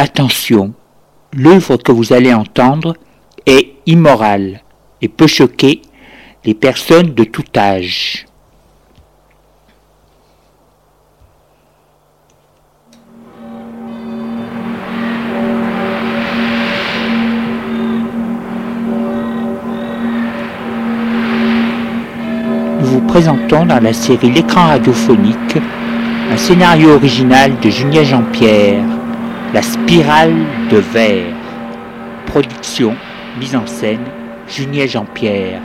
Attention, l'œuvre que vous allez entendre est immorale et peut choquer les personnes de tout âge. Nous vous présentons dans la série L'écran radiophonique un scénario original de Julien Jean-Pierre, La spirale de verre. Production, mise en scène, Julien Jean-Pierre.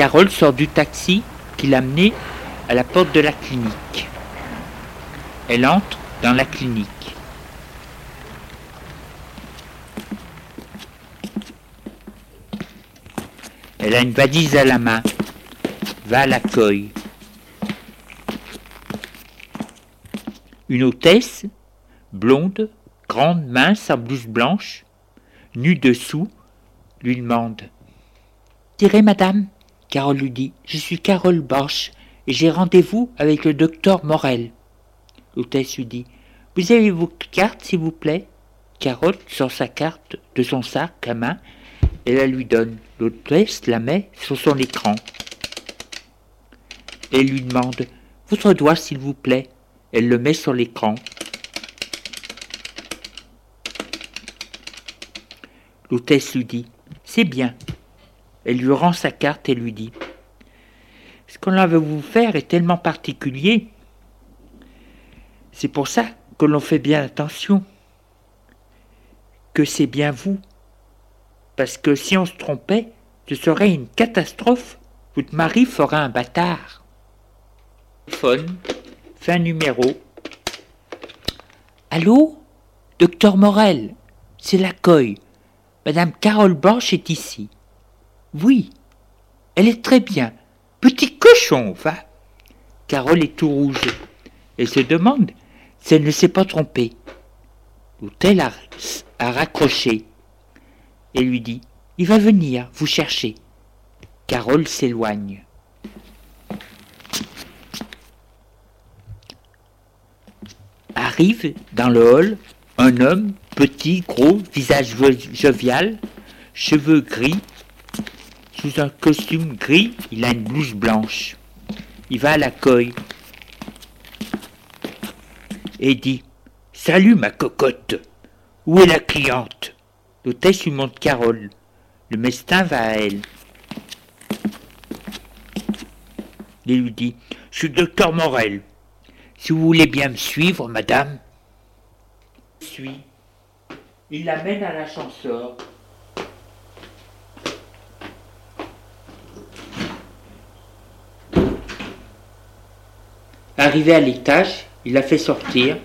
Carole sort du taxi qui l'a menée à la porte de la clinique. Elle entre dans la clinique. Elle a une valise à la main. Va à l'accueil. Une hôtesse, blonde, grande, mince, en blouse blanche, nue dessous, lui demande Tirez, madame Carole lui dit Je suis Carole Borch et j'ai rendez-vous avec le docteur Morel. L'hôtesse lui dit Vous avez vos cartes, s'il vous plaît? Carole sort sa carte de son sac à main et la lui donne. L'hôtesse la met sur son écran. Elle lui demande Votre doigt, s'il vous plaît? Elle le met sur l'écran. L'hôtesse lui dit C'est bien, elle lui rend sa carte et lui dit Ce qu'on a veut vous faire est tellement particulier. C'est pour ça que l'on fait bien attention. Que c'est bien vous. Parce que si on se trompait, ce serait une catastrophe. Votre mari fera un bâtard. Téléphone, fait un numéro. Allô Docteur Morel, c'est l'accueil. Madame Carole Blanche est ici. Oui, elle est très bien. Petit cochon, va. Carole est tout rouge. Elle se demande si elle ne s'est pas trompée. L'hôtel a, a raccroché et lui dit Il va venir vous chercher. Carole s'éloigne. Arrive dans le hall un homme, petit, gros, visage jovial, cheveux gris, sous un costume gris, il a une blouse blanche. Il va à l'accueil et dit Salut ma cocotte, où est la cliente? L'hôtesse lui montre Carole. Le mestin va à elle. Il lui dit Je suis docteur Morel. Si vous voulez bien me suivre, madame. Je suis. Il l'amène à l'ascenseur. Arrivé à l'étage, il la fait sortir.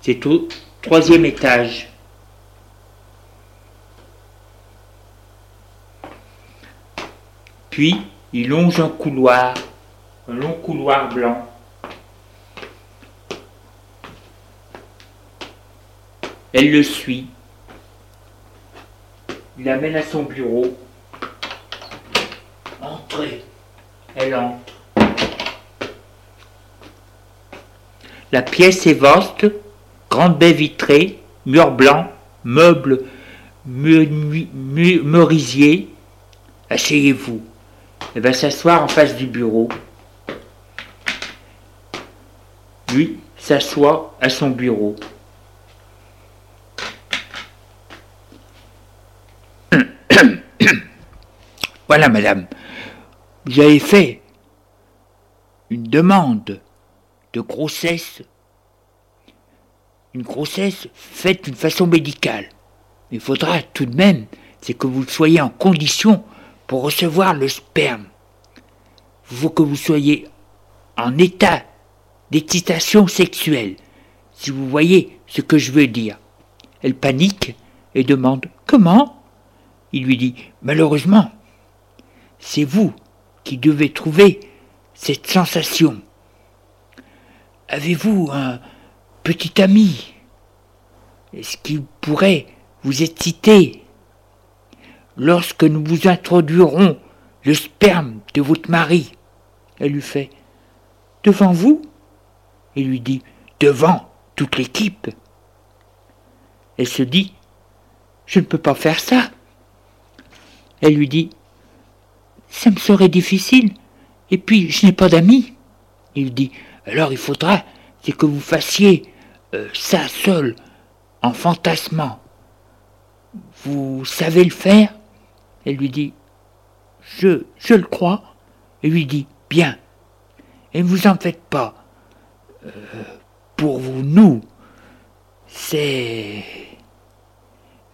C'est au troisième étage. Puis, il longe un couloir, un long couloir blanc. Elle le suit. Il l'amène à son bureau. Entrez. Elle entre. La pièce est vaste, grande baie vitrée, mur blanc, meubles merisiers. Asseyez-vous. Elle va s'asseoir en face du bureau. Lui s'assoit à son bureau. voilà, madame. Vous fait une demande de grossesse. Une grossesse faite d'une façon médicale. Il faudra tout de même, c'est que vous soyez en condition pour recevoir le sperme. Il faut que vous soyez en état d'excitation sexuelle, si vous voyez ce que je veux dire. Elle panique et demande Comment? Il lui dit Malheureusement, c'est vous qui devez trouver cette sensation. Avez-vous un petit ami? Est-ce qu'il pourrait vous exciter? Lorsque nous vous introduirons le sperme de votre mari. Elle lui fait Devant vous? Il lui dit Devant toute l'équipe. Elle se dit Je ne peux pas faire ça. Elle lui dit Ça me serait difficile, et puis je n'ai pas d'amis. Il dit Alors il faudra c'est que vous fassiez euh, ça seul, en fantasmant. Vous savez le faire? Elle lui dit Je, le crois. Et lui dit Bien. Et ne vous en faites pas. Euh, pour vous, nous, c'est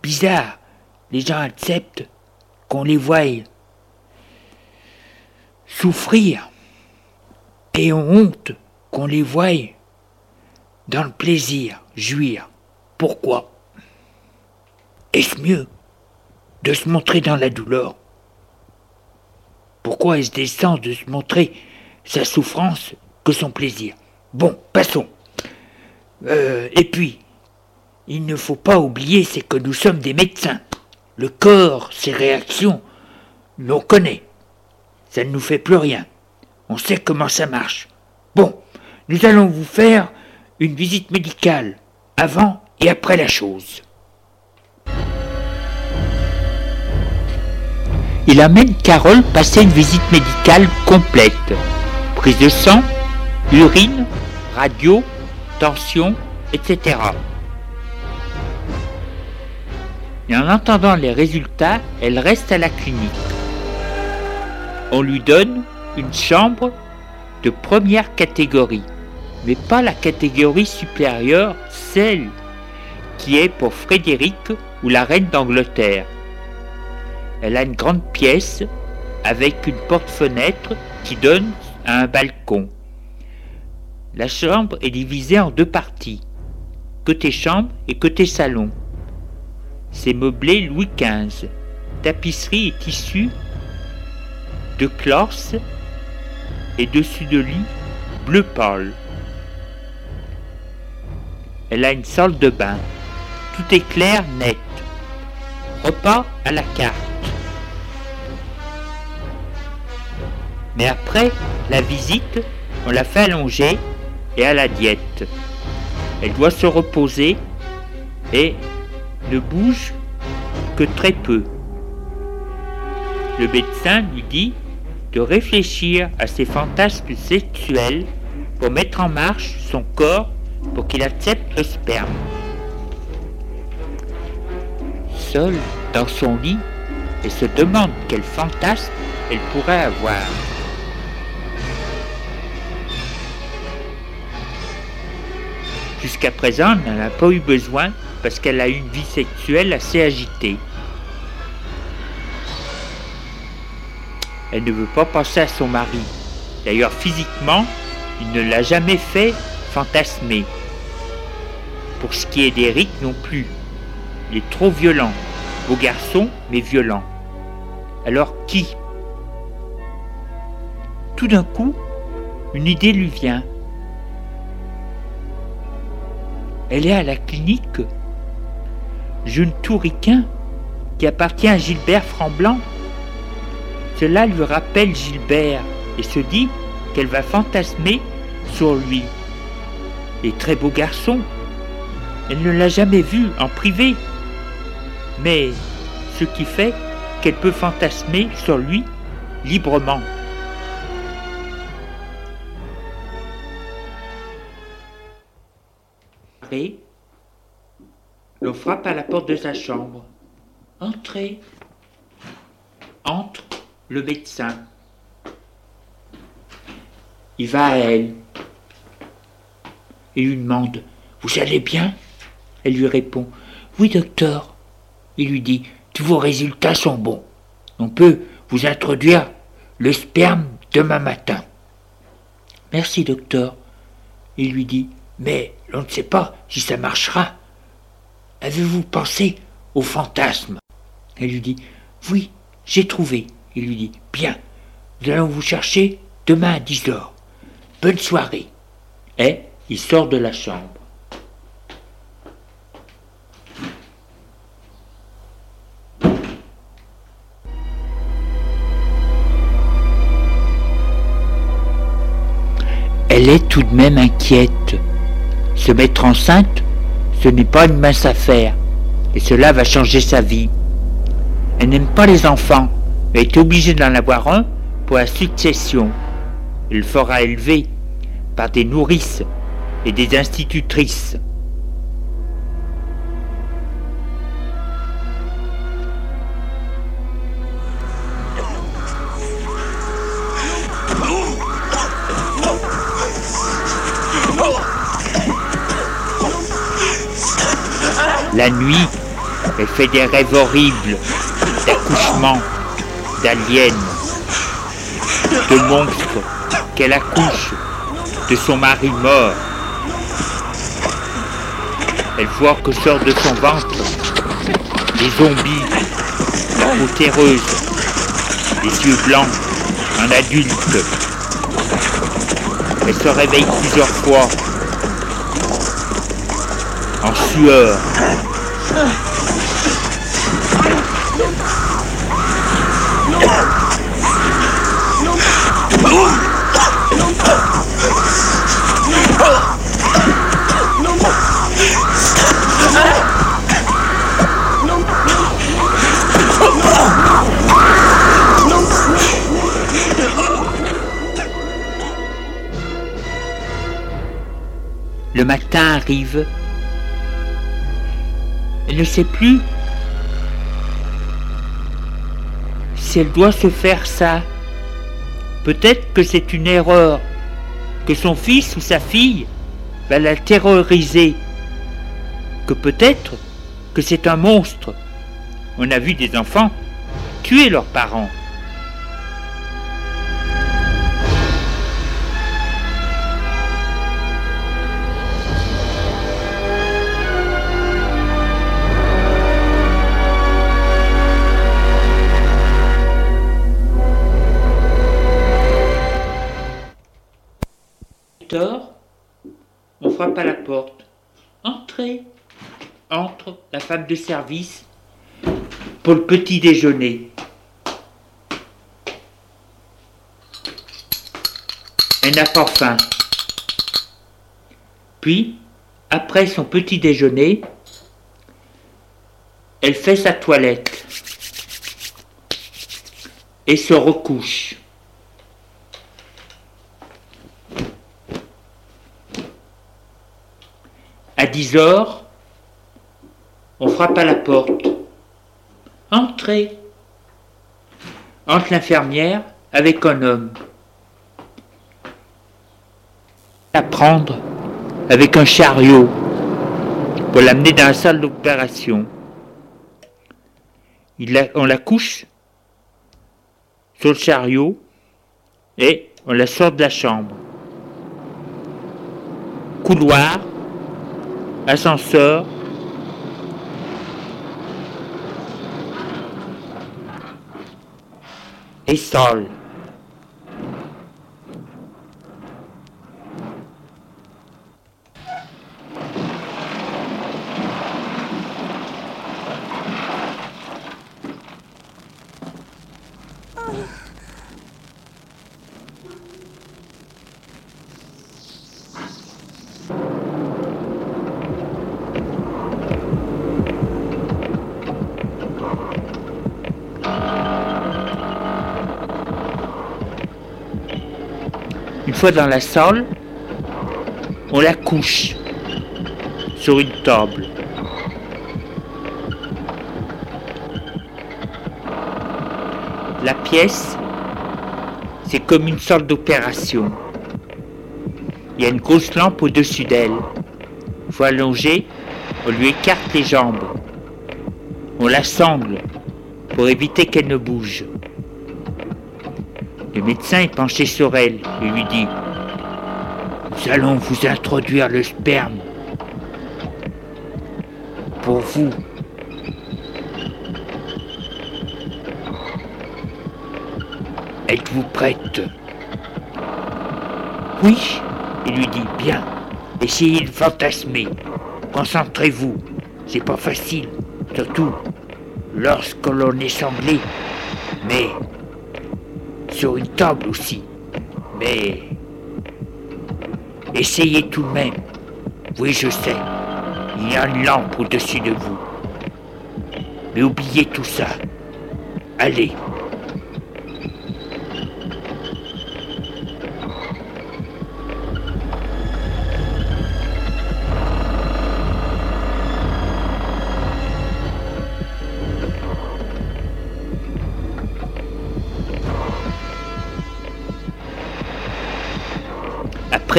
bizarre. Les gens acceptent qu'on les voie souffrir et ont honte qu'on les voie dans le plaisir, jouir. Pourquoi? Est-ce mieux de se montrer dans la douleur? Pourquoi est-ce décent de se montrer sa souffrance que son plaisir? Bon, passons. Euh, et puis, il ne faut pas oublier, c'est que nous sommes des médecins. Le corps, ses réactions, l'on connaît. Ça ne nous fait plus rien. On sait comment ça marche. Bon, nous allons vous faire une visite médicale avant et après la chose. il amène Carole passer une visite médicale complète. Prise de sang, urine, radio, tension, etc. Et en entendant les résultats, elle reste à la clinique. On lui donne une chambre de première catégorie, mais pas la catégorie supérieure, celle qui est pour Frédéric ou la reine d'Angleterre. Elle a une grande pièce avec une porte-fenêtre qui donne à un balcon. La chambre est divisée en deux parties, côté chambre et côté salon. C'est meublé Louis XV. Tapisserie et tissu de clorse et dessus de lit bleu pâle. Elle a une salle de bain. Tout est clair, net. Repas à la carte. Mais après la visite, on la fait allonger et à la diète. Elle doit se reposer et ne bouge que très peu. Le médecin lui dit de réfléchir à ses fantasmes sexuels pour mettre en marche son corps pour qu'il accepte le sperme. Seule dans son lit, elle se demande quel fantasme elle pourrait avoir. Jusqu'à présent, elle n'en a pas eu besoin parce qu'elle a une vie sexuelle assez agitée. Elle ne veut pas penser à son mari. D'ailleurs, physiquement, il ne l'a jamais fait fantasmer. Pour ce qui est d'Eric non plus. Il est trop violent. Beau garçon, mais violent. Alors qui? Tout d'un coup, une idée lui vient. Elle est à la clinique. Jeune touriquin qui appartient à Gilbert Framblanc. Cela lui rappelle Gilbert et se dit qu'elle va fantasmer sur lui. Et très beau garçon. Elle ne l'a jamais vu en privé. Mais ce qui fait qu'elle peut fantasmer sur lui librement. L'on frappe à la porte de sa chambre. Entrez. Entre le médecin. Il va à elle et lui demande Vous allez bien? Elle lui répond Oui, docteur. Il lui dit Tous vos résultats sont bons. On peut vous introduire le sperme demain matin. Merci, docteur. Il lui dit Mais on ne sait pas si ça marchera. Avez-vous pensé au fantasme? Elle lui dit Oui, j'ai trouvé. Il lui dit Bien, nous allons vous chercher demain à 10 heures. Bonne soirée. Et il sort de la chambre. Tout de même inquiète. Se mettre enceinte, ce n'est pas une mince affaire, et cela va changer sa vie. Elle n'aime pas les enfants, mais est obligée d'en avoir un pour la succession. Elle fera élever par des nourrices et des institutrices. La nuit, elle fait des rêves horribles d'accouchement, d'aliens, de monstres qu'elle accouche, de son mari mort. Elle voit que sort de son ventre des zombies, la peau terreuse, les yeux blancs, un adulte. Elle se réveille plusieurs fois Le matin arrive ne sait plus si elle doit se faire ça. Peut-être que c'est une erreur, que son fils ou sa fille va la terroriser, que peut-être que c'est un monstre. On a vu des enfants tuer leurs parents. La femme de service pour le petit déjeuner. Elle n'a pas faim. Puis, après son petit déjeuner, elle fait sa toilette et se recouche. À 10 heures, on frappe à la porte. Entrez. Entre l'infirmière avec un homme. À prendre avec un chariot pour l'amener dans la salle d'opération. on la couche sur le chariot et On la sort de la chambre. Couloir, ascenseur, et sol. Fois dans la salle, on la couche sur une table. La pièce, c'est comme une sorte d'opération. Il y a une grosse lampe au-dessus d'elle. Une fois allongée, on lui écarte les jambes. On la sangle pour éviter qu'elle ne bouge. Le médecin est penché sur elle et lui dit Nous allons vous introduire le sperme. Pour vous. Êtes-vous prête? Oui, il lui dit Bien. Essayez de fantasmer. Concentrez-vous. C'est pas facile. Surtout lorsque l'on est sanglé. Mais sur une table aussi. Mais essayez tout de même. Oui, je sais. Il y a une lampe au-dessus de vous. Mais oubliez tout ça. Allez.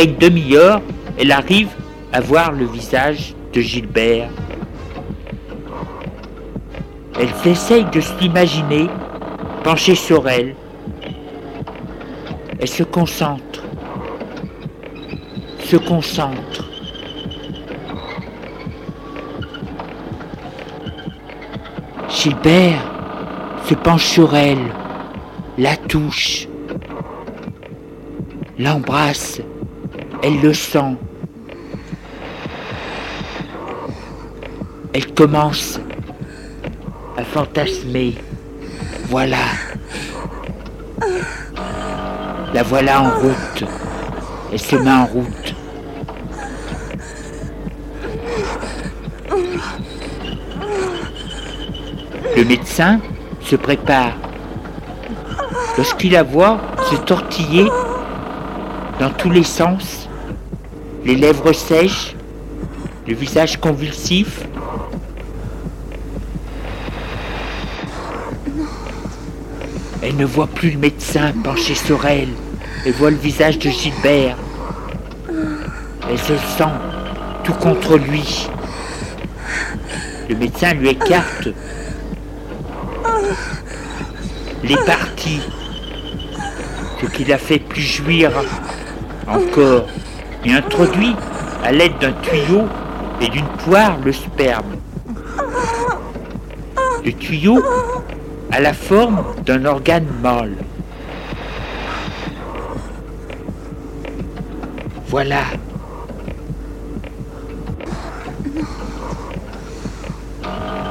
Une demi-heure, elle arrive à voir le visage de Gilbert. Elle essaye de s'imaginer penchée sur elle. Elle se concentre, se concentre. Gilbert se penche sur elle, la touche, l'embrasse. Elle le sent. Elle commence à fantasmer. Voilà. La voilà en route. Elle se met en route. Le médecin se prépare. Lorsqu'il la voit se tortiller dans tous les sens, les lèvres sèches, le visage convulsif. Elle ne voit plus le médecin penché sur elle. Elle voit le visage de Gilbert. Elle se sent tout contre lui. Le médecin lui écarte les parties, ce qui la fait plus jouir encore, introduit à l'aide d'un tuyau et d'une poire le sperme. Le tuyau a la forme d'un organe mâle. Voilà.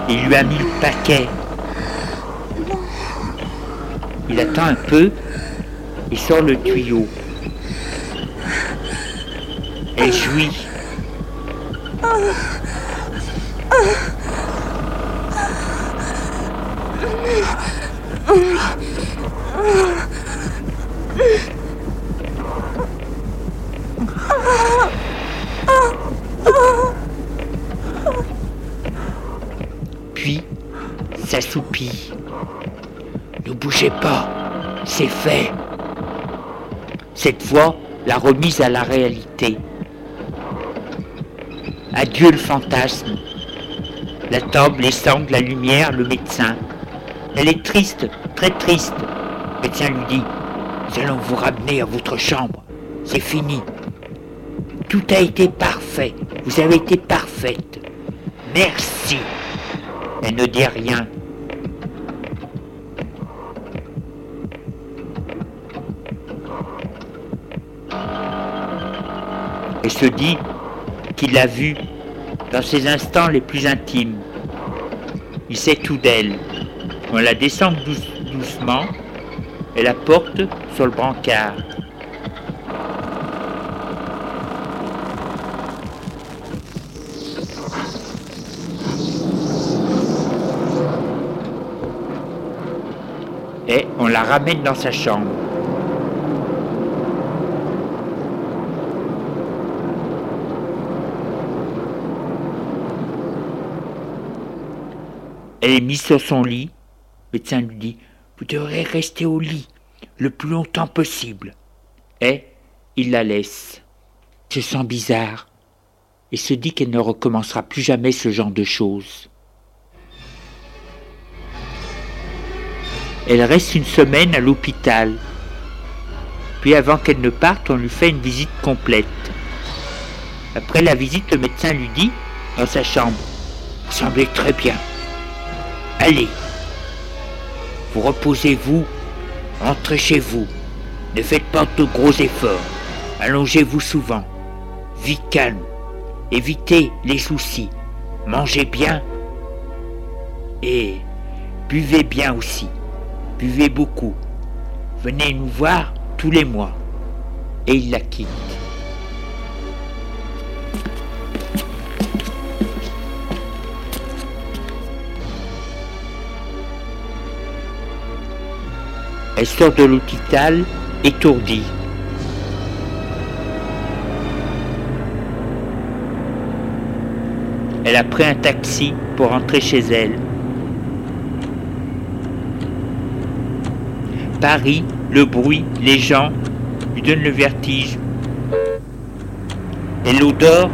Il lui a mis le paquet. Il attend un peu et sort le tuyau. Elle jouit. Puis, s'assoupit. Ne bougez pas, c'est fait. Cette fois, la remise à la réalité. Adieu le fantasme. La table, les sangles, la lumière, le médecin. Elle est triste, très triste. Le médecin lui dit nous allons vous ramener à votre chambre. C'est fini. Tout a été parfait. Vous avez été parfaite. Merci. Elle ne dit rien. Et se dit qu'il l'a vue dans ses instants les plus intimes. Il sait tout d'elle. On la descend doucement et la porte sur le brancard. Et on la ramène dans sa chambre. Elle est mise sur son lit. Le médecin lui dit Vous devrez rester au lit le plus longtemps possible. Et il la laisse. Se sent bizarre et se dit qu'elle ne recommencera plus jamais ce genre de choses. Elle reste une semaine à l'hôpital. Puis avant qu'elle ne parte, on lui fait une visite complète. Après la visite, le médecin lui dit, dans sa chambre, Vous semblez très bien. Allez, vous reposez-vous, rentrez chez vous. Ne faites pas de gros efforts. Allongez-vous souvent. Vie calme. Évitez les soucis. Mangez bien. Et buvez bien aussi. Buvez beaucoup. Venez nous voir tous les mois. Et il la quitte. Elle sort de l'hôpital étourdie. Elle a pris un taxi pour rentrer chez elle. Paris, le bruit, les gens lui donnent le vertige. Et l'odeur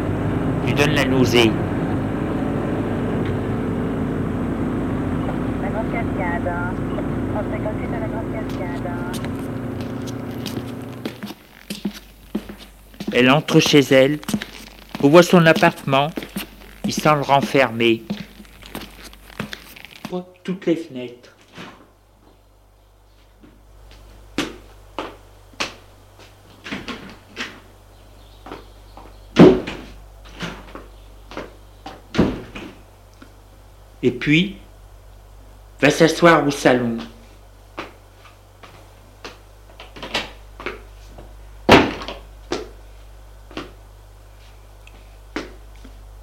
lui donne la nausée. Elle entre chez elle, revoit son appartement, il sent le renfermer. Toutes les fenêtres. Et puis, va s'asseoir au salon.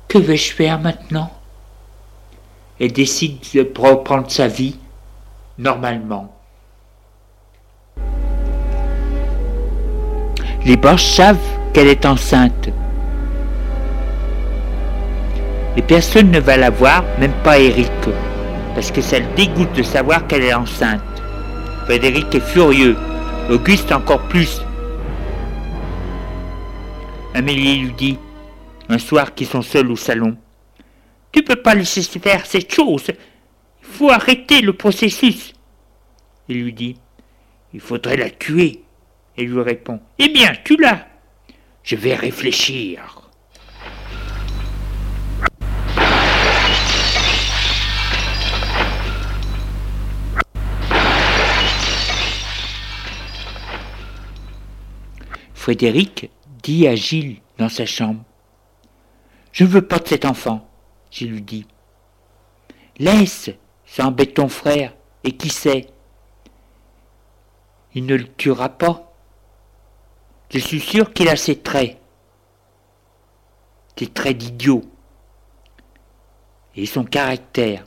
Que vais-je faire maintenant? Elle décide de reprendre sa vie normalement. Les Boches savent qu'elle est enceinte. Et personne ne va la voir, même pas Eric, parce que ça le dégoûte de savoir qu'elle est enceinte. Frédéric est furieux, Auguste encore plus. Amélie lui dit un soir qu'ils sont seuls au salon. Tu peux pas laisser faire cette chose. Il faut arrêter le processus. Il lui dit Il faudrait la tuer. Et lui répond Eh bien, tu l'as. Je vais réfléchir. Frédéric dit à Gilles dans sa chambre je ne veux pas de cet enfant, je lui dis. Laisse, ça embête ton frère, et qui sait? Il ne le tuera pas. Je suis sûr qu'il a ses traits. Des traits d'idiot. Et son caractère.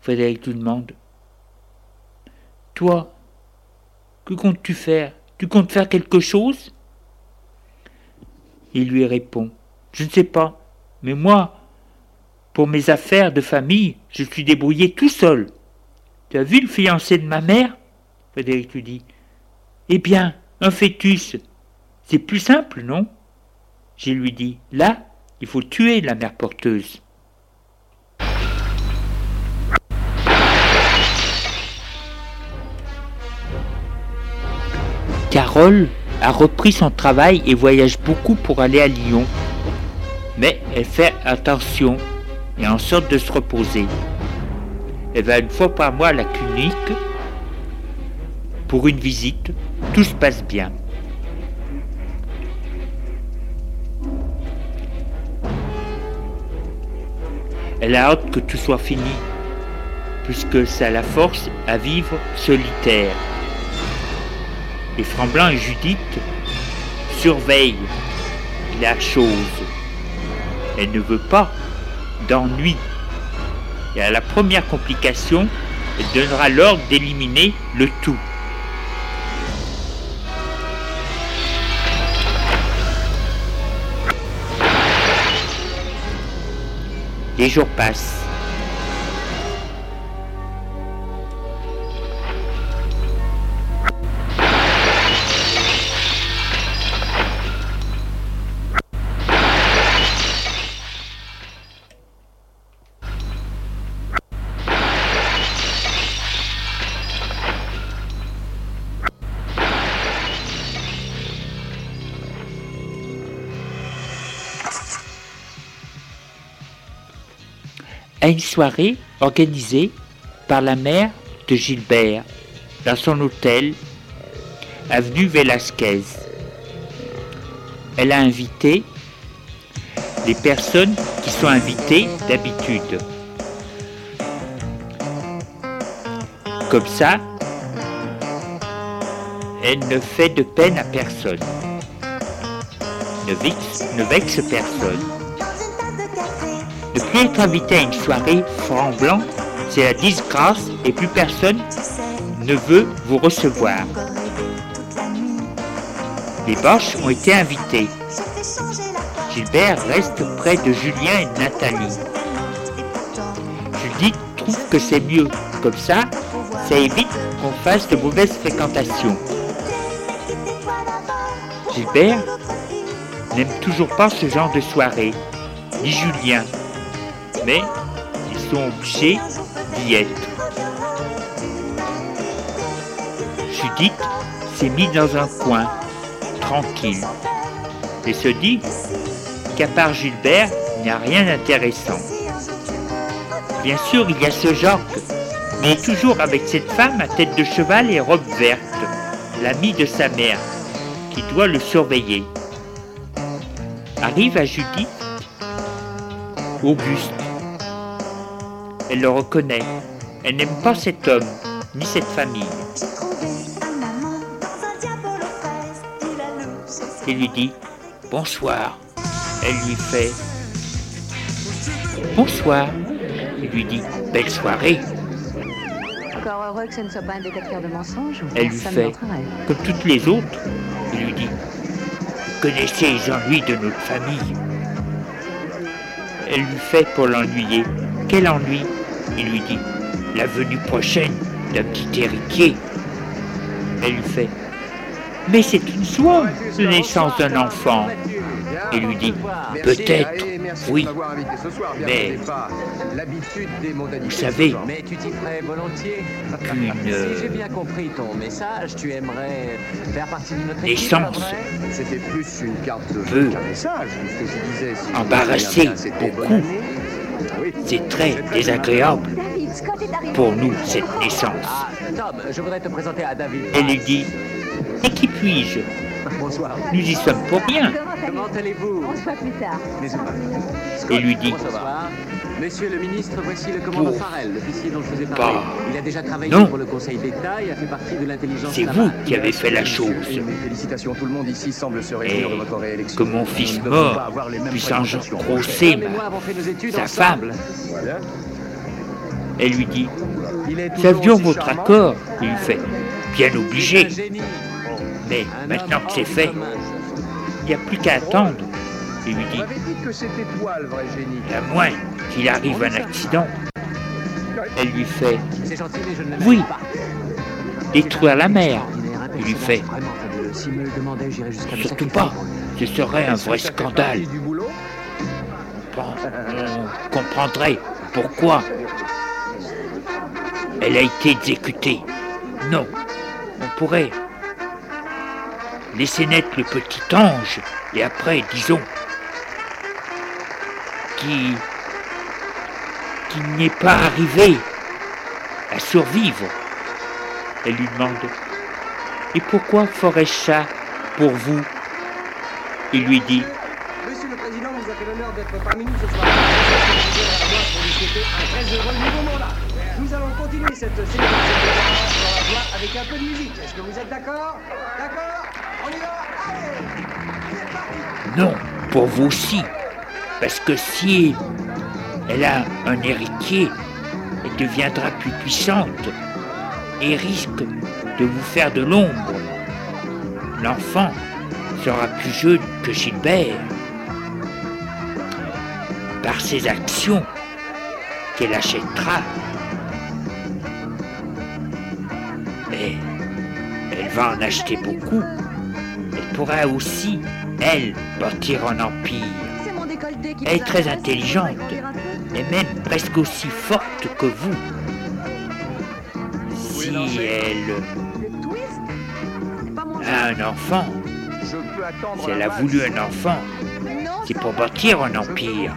Frédéric lui demande Toi, que comptes-tu faire? Tu comptes faire quelque chose? Il lui répond Je ne sais pas, mais moi, pour mes affaires de famille, je suis débrouillé tout seul. Tu as vu le fiancé de ma mère? Frédéric lui dit Eh bien, un fœtus, c'est plus simple, non? Je lui dis Là, il faut tuer la mère porteuse. Carole a repris son travail et voyage beaucoup pour aller à Lyon. Mais elle fait attention et en sorte de se reposer. Elle va une fois par mois à la clinique pour une visite. Tout se passe bien. Elle a hâte que tout soit fini, puisque ça la force à vivre solitaire. Et Framblanc et Judith surveillent la chose. Elle ne veut pas d'ennui. Et à la première complication, elle donnera l'ordre d'éliminer le tout. Les jours passent. À une soirée organisée par la mère de Gilbert dans son hôtel, avenue Velasquez. Elle a invité les personnes qui sont invitées d'habitude. Comme ça, elle ne fait de peine à personne, ne vexe, ne vexe personne. Depuis être invité à une soirée franc blanc, c'est la disgrâce et plus personne ne veut vous recevoir. Les Boches ont été invités. Gilbert reste près de Julien et Nathalie. Judith trouve que c'est mieux. Comme ça, ça évite qu'on fasse de mauvaises fréquentations. Gilbert n'aime toujours pas ce genre de soirée, ni Julien mais ils sont obligés d'y être. Judith s'est mise dans un coin, tranquille, et se dit qu'à part Gilbert, il n'y a rien d'intéressant. Bien sûr, il y a ce Jacques, mais toujours avec cette femme à tête de cheval et robe verte, l'amie de sa mère, qui doit le surveiller. Arrive à Judith Auguste, elle le reconnaît. Elle n'aime pas cet homme, ni cette famille. Il lui dit Bonsoir. Elle lui fait Bonsoir. Il lui dit Belle soirée. Elle lui fait comme toutes les autres. Il lui dit Connaissez les ennuis de notre famille. Elle lui fait pour l'ennuyer. Quel ennui il lui dit La venue prochaine d'un petit héritier. Elle lui fait Mais c'est une soie, la naissance d'un enfant. Il lui dit Peut-être, oui, mais vous savez qu'une naissance. peut embarrasser beaucoup c'est très désagréable pour nous, cette naissance. Elle lui dit Et qui puis-je? Bonsoir. Nous y sommes pour rien. Comment allez-vous? Et lui dit Monsieur le ministre, voici le commandant Farrell, l'officier dont je vous ai parlé. Il a déjà travaillé pour le Conseil d'État et a fait partie de l'intelligence. C'est vous qui avez fait la chose. Félicitations, tout le monde ici semble se réjouir de votre réélection. Que mon fils mort puisse engrosser sa femme. Elle lui dit Savions votre accord Il lui fait Bien obligé. Mais maintenant que c'est fait, il n'y a plus qu'à attendre. Il lui dit À moins qu'il arrive un accident. Elle lui fait Oui, détruire la mer. Il lui fait Surtout pas, ce serait un vrai scandale. on comprendrait pourquoi elle a été exécutée. Non, on pourrait laisser naître le petit ange, et après, disons, qui, qui n'est pas arrivé à survivre. Elle lui demande Et pourquoi ferais-je ça pour vous? Il lui dit Monsieur le Président vous a fait l'honneur d'être parmi nous ce soir. pour lui souhaiter un très heureux nouveau mandat. Nous allons continuer cette célébration dans la voix avec un peu de musique. Est-ce que vous êtes d'accord? D'accord? On y va Allez Non, pour vous aussi. Parce que si elle a un héritier, elle deviendra plus puissante et risque de vous faire de l'ombre. L'enfant sera plus jeune que Gilbert. Par ses actions qu'elle achètera. Mais elle va en acheter beaucoup. Elle pourra aussi, elle, bâtir un empire. Elle est très intelligente et même presque aussi forte que vous. Si elle a un enfant, si elle a voulu un enfant, c'est pour bâtir un empire.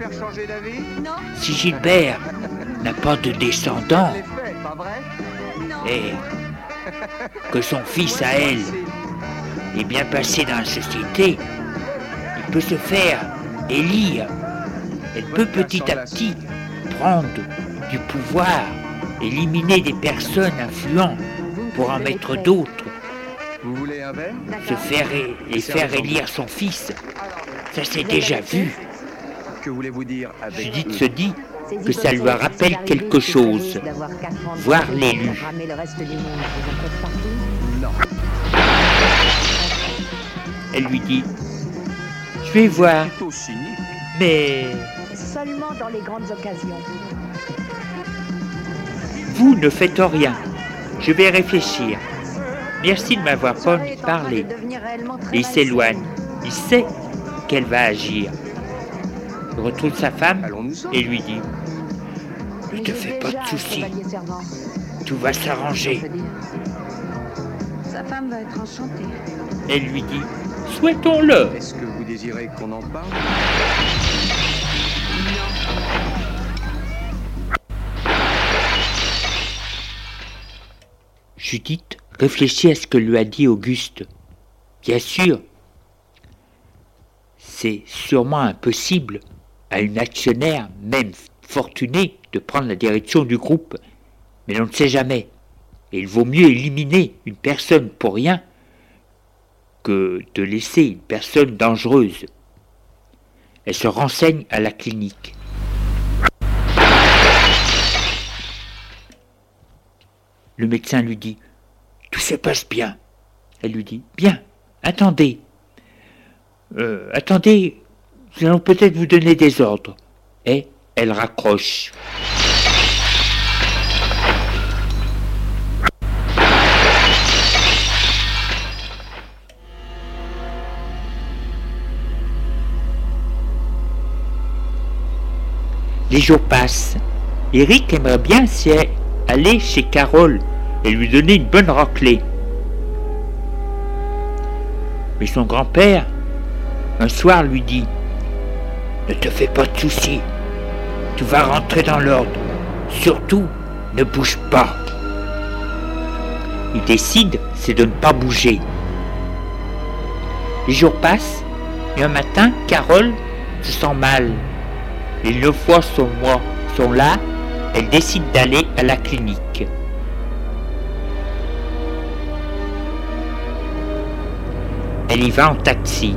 Si Gilbert n'a pas de descendants et que son fils à elle est bien passé dans la société, il peut se faire élire. Elle peut petit à petit prendre du pouvoir, éliminer des personnes influentes pour en mettre d'autres. Vous voulez un verre Se faire et faire élire son fils. Ça s'est déjà vu. Que voulez-vous dire avec Judith se dit que ça lui rappelle quelque chose. Voir l'élu. Elle lui dit Je vais voir, mais Seulement dans les grandes occasions. vous ne faites rien. Je vais réfléchir. Merci de m'avoir parlé. il s'éloigne. Il sait qu'elle va agir. Il retrouve sa femme et lui dit Ne te fais pas de soucis, tout va s'arranger. Sa femme va être enchantée. Elle lui dit Souhaitons-le. Est-ce que vous désirez qu'on en parle? Judith réfléchit à ce que lui a dit Auguste. Bien sûr, c'est sûrement impossible à une actionnaire, même fortunée, de prendre la direction du groupe. Mais on ne sait jamais. Et il vaut mieux éliminer une personne pour rien que de laisser une personne dangereuse. Elle se renseigne à la clinique. Le médecin lui dit Tout se passe bien. Elle lui dit Bien, attendez. Euh, attendez, nous allons peut-être vous donner des ordres. Et elle raccroche. Les jours passent. Eric aimerait bien aller chez Carole et lui donner une bonne raclée. Mais son grand-père, un soir, lui dit Ne te fais pas de soucis, tu vas rentrer dans l'ordre. Surtout, ne bouge pas. Il décide, c'est de ne pas bouger. Les jours passent, et un matin, Carole se sent mal. Les neuf fois son mois sont là, elle décide d'aller à la clinique. Elle y va en taxi.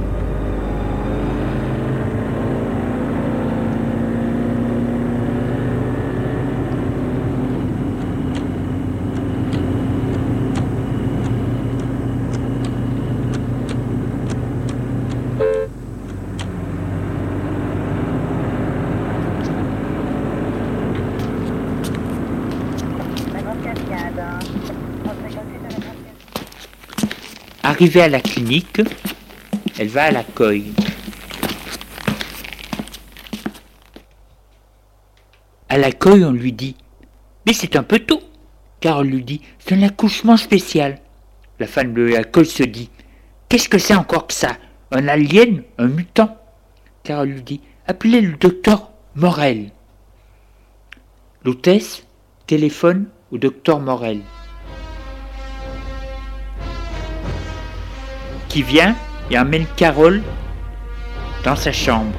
Arrivée à la clinique, elle va à l'accueil. À l'accueil, on lui dit Mais c'est un peu tôt. Car on lui dit C'est un accouchement spécial. La femme de l'accueil se dit Qu'est-ce que c'est encore que ça? Un alien Un mutant? Carole lui dit Appelez le docteur Morel. L'hôtesse téléphone au docteur Morel. Qui vient et emmène Carole dans sa chambre.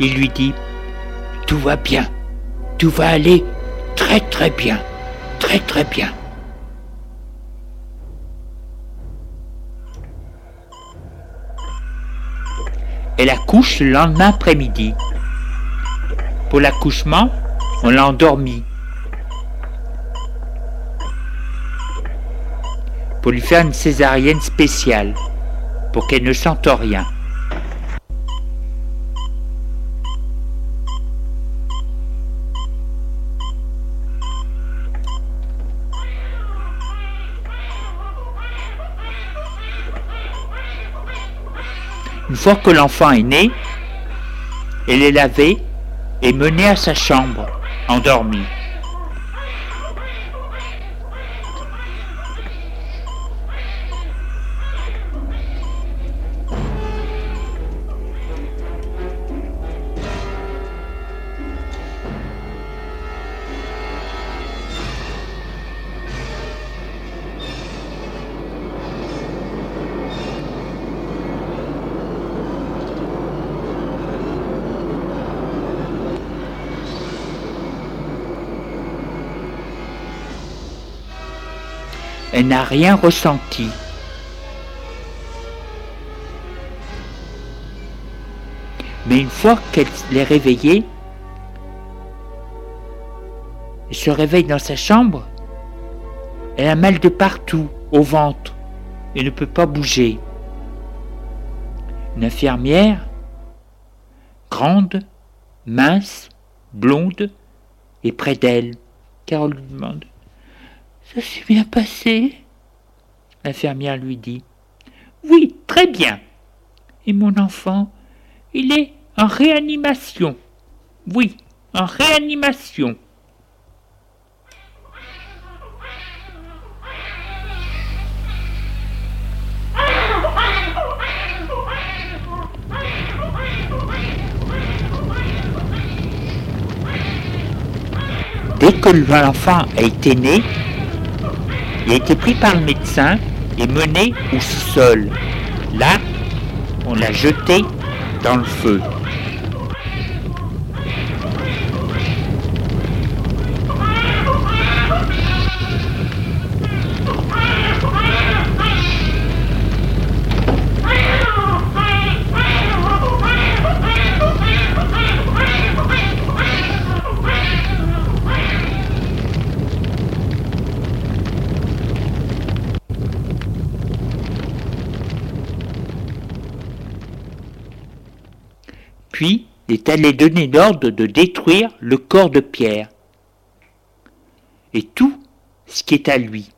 Il lui dit Tout va bien, tout va aller très très bien, très très bien. Elle accouche le lendemain après-midi. Pour l'accouchement, on l'a endormie. Pour lui faire une césarienne spéciale, pour qu'elle ne sente rien. Fois que l'enfant est né, elle est lavée et menée à sa chambre, endormie. Elle n'a rien ressenti. Mais une fois qu'elle est réveillée, elle se réveille dans sa chambre, elle a mal de partout, au ventre, et ne peut pas bouger. Une infirmière, grande, mince, blonde, est près d'elle, car lui demande ça s'est bien passé L'infirmière lui dit. Oui, très bien. Et mon enfant, il est en réanimation. Oui, en réanimation. Dès que l'enfant a été né, il a été pris par le médecin et mené au sous-sol. Là, on l'a jeté dans le feu. Puis il est allé donner l'ordre de détruire le corps de Pierre. Et tout ce qui est à lui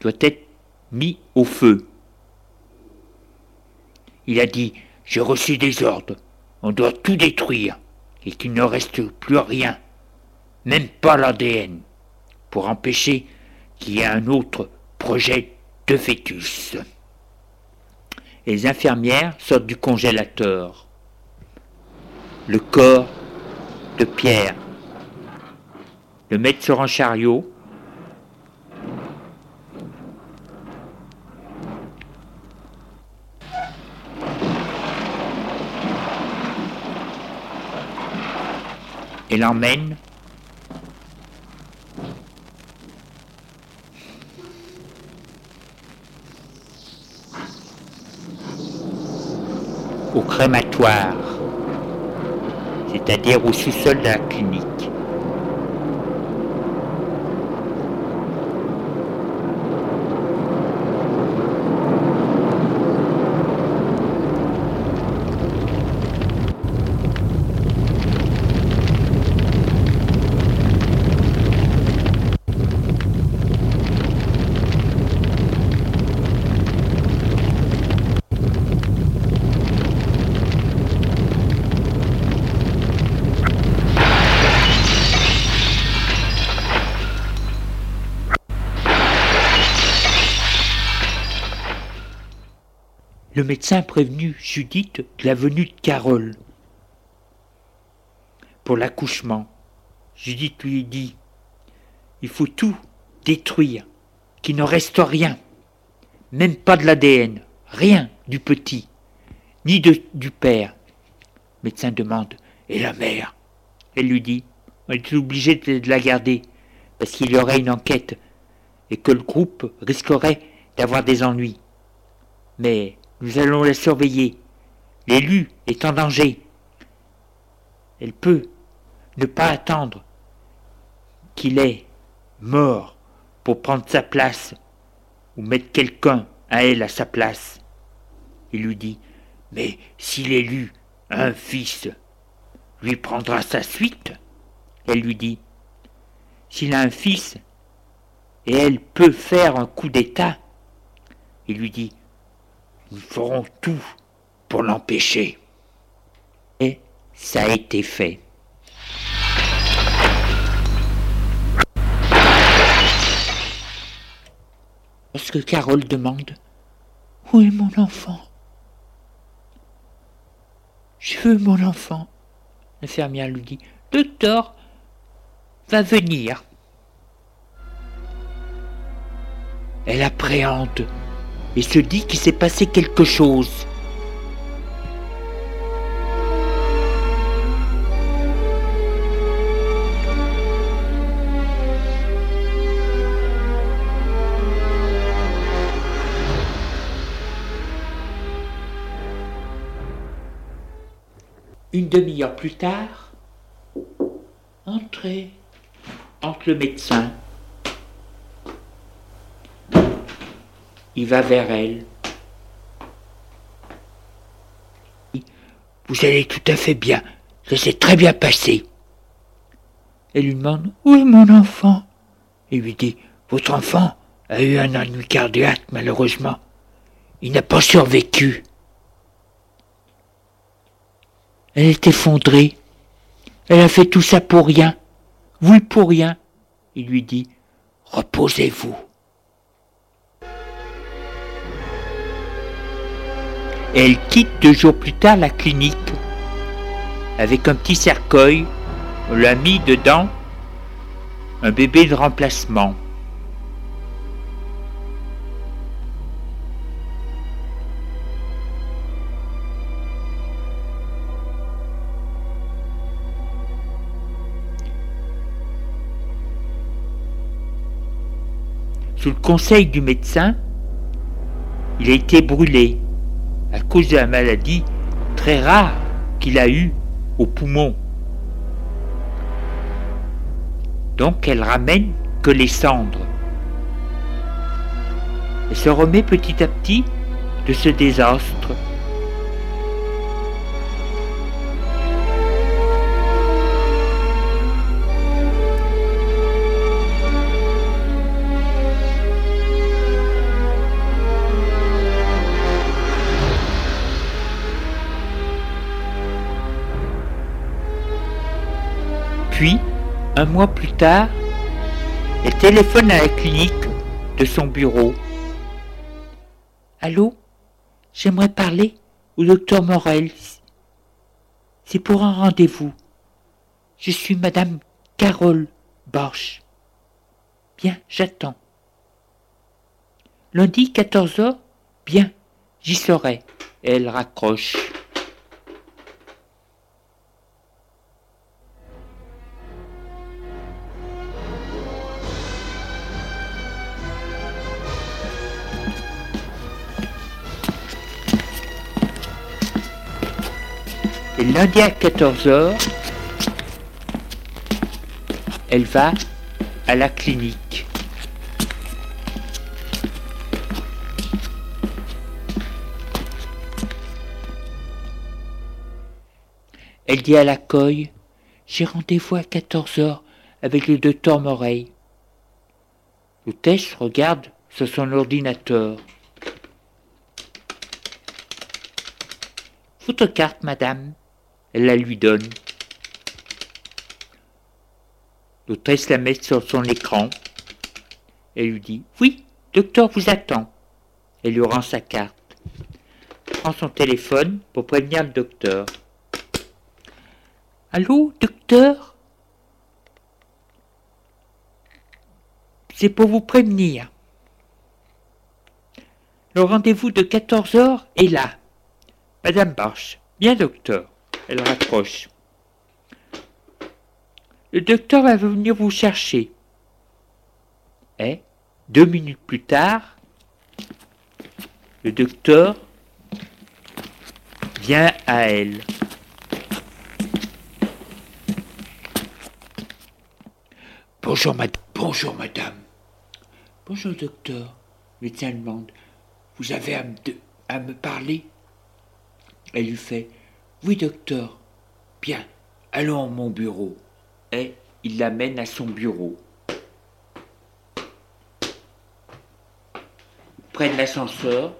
doit être mis au feu. Il a dit, j'ai reçu des ordres, on doit tout détruire, et qu'il ne reste plus rien, même pas l'ADN, pour empêcher qu'il y ait un autre projet de fœtus. Les infirmières sortent du congélateur le corps de Pierre, le mettre sur un chariot, et l'emmène. Au crématoire c'est-à-dire au sous-sol de la clinique. Le médecin prévenu Judith de la venue de Carole pour l'accouchement. Judith lui dit Il faut tout détruire, qu'il ne reste rien, même pas de l'ADN, rien du petit, ni du père. Le médecin demande Et la mère? Elle lui dit On est obligé de la garder, parce qu'il y aurait une enquête, et que le groupe risquerait d'avoir des ennuis. Mais nous allons la surveiller. L'élu est en danger. Elle peut ne pas attendre qu'il est mort pour prendre sa place ou mettre quelqu'un à elle à sa place. Il lui dit Mais si l'élu a un fils, lui prendra sa suite Elle lui dit S'il a un fils et elle peut faire un coup d'État, il lui dit nous ferons tout pour l'empêcher. Et ça a été fait. Lorsque Carole demande Où est mon enfant Je veux mon enfant. L'infirmière lui dit Docteur va venir. Elle appréhende et se dit qu'il s'est passé quelque chose. Une demi-heure plus tard, entrez entre le médecin Il va vers elle. Vous allez tout à fait bien. Ça s'est très bien passé. Elle lui demande Où est mon enfant Il lui dit Votre enfant a eu un ennui cardiaque, malheureusement. Il n'a pas survécu. Elle est effondrée. Elle a fait tout ça pour rien. Oui, pour rien. Il lui dit Reposez-vous. Elle quitte deux jours plus tard la clinique avec un petit cercueil. On l'a mis dedans un bébé de remplacement. Sous le conseil du médecin, il a été brûlé à cause de la maladie très rare qu'il a eue au poumon. Donc elle ramène que les cendres. Elle se remet petit à petit de ce désastre. Puis, un mois plus tard, elle téléphone à la clinique de son bureau. Allô J'aimerais parler au docteur Morel. C'est pour un rendez-vous. Je suis Madame Carole Borch. Bien, j'attends. Lundi 14h Bien, j'y serai. Elle raccroche. Et lundi à 14h, elle va à la clinique. Elle dit à l'accueil J'ai rendez-vous à 14h avec le docteur Moreille. L'hôtesse regarde sur son ordinateur. Photocarte, madame. Elle la lui donne. L'autrice la met sur son écran. Elle lui dit Oui, docteur vous attend. Elle lui rend sa carte. prend son téléphone pour prévenir le docteur. Allô, docteur? C'est pour vous prévenir. Le rendez-vous de 14 heures est là. Madame Barche. Bien, docteur. Elle raccroche. Le docteur va venir vous chercher. Et, deux minutes plus tard, le docteur vient à elle. Bonjour, madame. Bonjour, madame. Bonjour, docteur. Le médecin demande. Vous avez à me parler? Elle lui fait. Oui, docteur. Bien, allons à mon bureau. Et il l'amène à son bureau. Ils prennent l'ascenseur.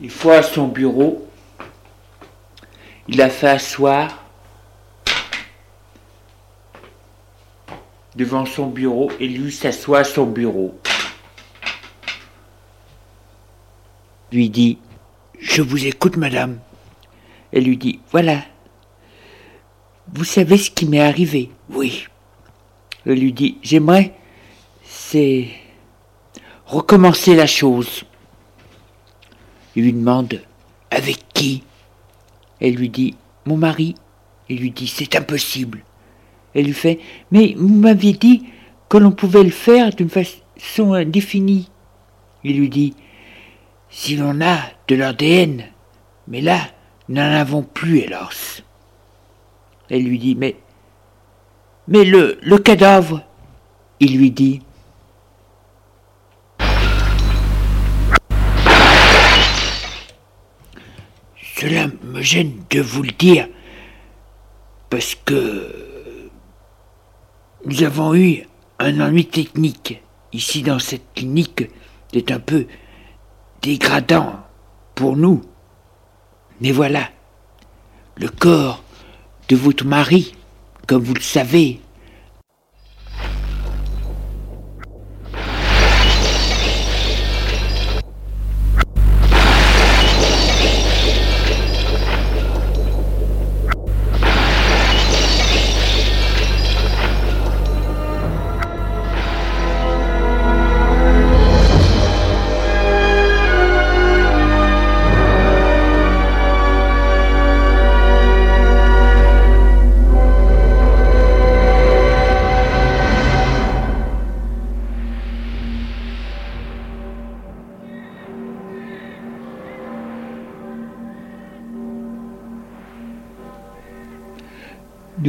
Une fois à son bureau, il a fait asseoir devant son bureau et lui s'assoit à son bureau. Lui dit Je vous écoute, madame. Elle lui dit Voilà. Vous savez ce qui m'est arrivé Oui. Elle lui dit J'aimerais, c'est recommencer la chose. Il lui demande Avec qui? Elle lui dit Mon mari. Il lui dit C'est impossible. Elle lui fait Mais vous m'aviez dit que l'on pouvait le faire d'une façon indéfinie. Il lui dit Si l'on a de l'ADN, mais là, nous n'en avons plus, hélas. Elle lui dit Mais. Mais le, le cadavre Il lui dit Cela me gêne de vous le dire, parce que nous avons eu un ennui technique ici dans cette clinique. C'est un peu dégradant pour nous. Mais voilà, le corps de votre mari, comme vous le savez,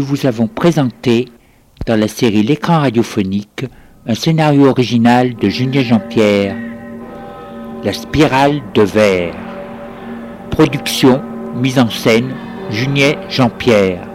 vous avons présenté, dans la série L'écran radiophonique, un scénario original de Julien Jean-Pierre, La spirale de verre. Production, mise en scène, Julien Jean-Pierre.